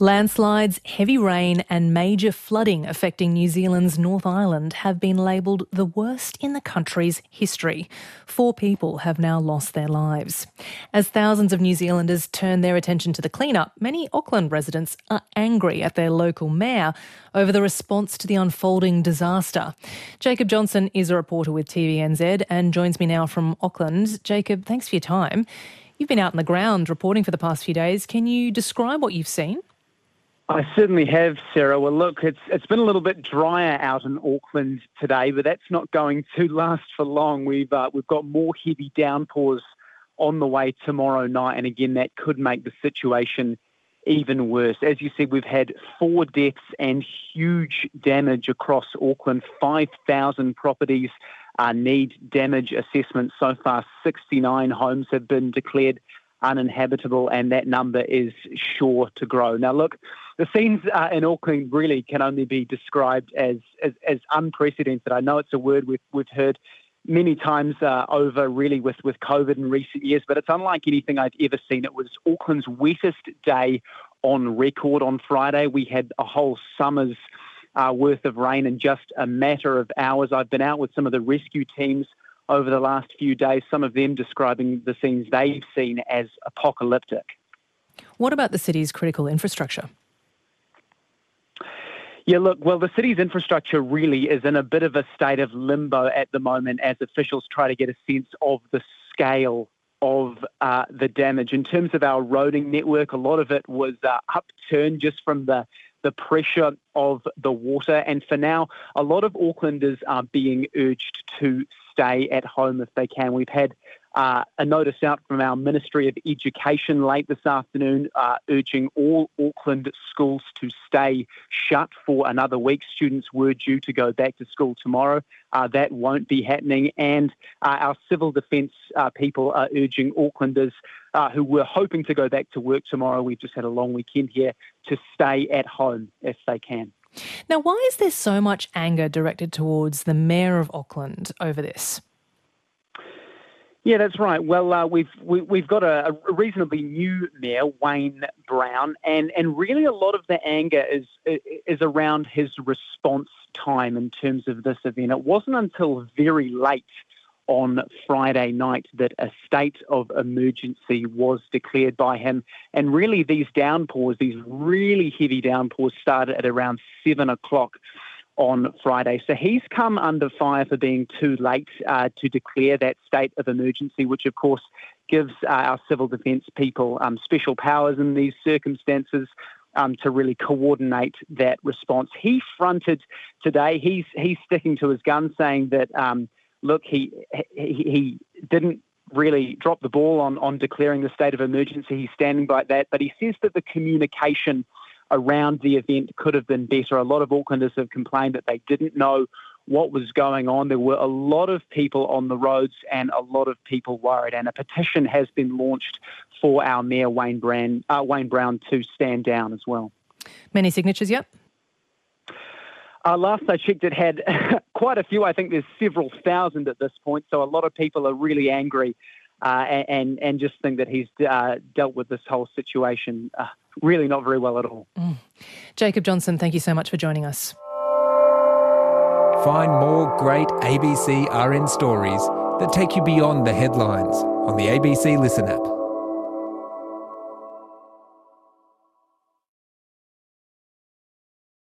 Landslides, heavy rain, and major flooding affecting New Zealand's North Island have been labelled the worst in the country's history. Four people have now lost their lives. As thousands of New Zealanders turn their attention to the cleanup, many Auckland residents are angry at their local mayor over the response to the unfolding disaster. Jacob Johnson is a reporter with TVNZ and joins me now from Auckland. Jacob, thanks for your time. You've been out on the ground reporting for the past few days. Can you describe what you've seen? I certainly have, Sarah. Well, look, it's it's been a little bit drier out in Auckland today, but that's not going to last for long. We've uh, we've got more heavy downpours on the way tomorrow night, and again, that could make the situation even worse. As you said, we've had four deaths and huge damage across Auckland. Five thousand properties uh, need damage assessment so far. Sixty nine homes have been declared uninhabitable, and that number is sure to grow. Now, look, the scenes uh, in Auckland really can only be described as, as, as unprecedented. I know it's a word we've, we've heard many times uh, over, really, with, with COVID in recent years, but it's unlike anything I've ever seen. It was Auckland's wettest day on record on Friday. We had a whole summer's uh, worth of rain in just a matter of hours. I've been out with some of the rescue teams over the last few days, some of them describing the scenes they've seen as apocalyptic. What about the city's critical infrastructure? Yeah, look, well, the city's infrastructure really is in a bit of a state of limbo at the moment as officials try to get a sense of the scale of uh, the damage. In terms of our roading network, a lot of it was uh, upturned just from the the pressure of the water. And for now, a lot of Aucklanders are being urged to stay at home if they can. We've had uh, a notice out from our Ministry of Education late this afternoon uh, urging all Auckland schools to stay shut for another week. Students were due to go back to school tomorrow. Uh, that won't be happening. And uh, our civil defence uh, people are urging Aucklanders uh, who were hoping to go back to work tomorrow, we've just had a long weekend here, to stay at home if they can. Now, why is there so much anger directed towards the Mayor of Auckland over this? Yeah, that's right. Well, uh, we've we, have we have got a, a, reasonably new mayor, Wayne Brown, and and really a lot of the anger is is around his response time in terms of this event. It wasn't until very late on Friday night that a state of emergency was declared by him. And really, these downpours, these really heavy downpours, started at around seven o'clock on Friday. So he's come under fire for being too late uh, to declare that state of emergency, which of course gives uh, our civil defence people um, special powers in these circumstances. Um, to really coordinate that response, he fronted today. He's he's sticking to his gun, saying that um, look, he, he, he didn't really drop the ball on, on declaring the state of emergency. He's standing by that, but he says that the communication around the event could have been better. A lot of Aucklanders have complained that they didn't know what was going on. There were a lot of people on the roads and a lot of people worried. And a petition has been launched for our Mayor Wayne Brown, uh, Wayne Brown to stand down as well. Many signatures yet? Uh, last I checked, it had quite a few. I think there's several thousand at this point. So a lot of people are really angry uh, and and just think that he's uh, dealt with this whole situation uh, really not very well at all. Mm. Jacob Johnson, thank you so much for joining us. Find more great ABC RN stories that take you beyond the headlines on the ABC Listen app.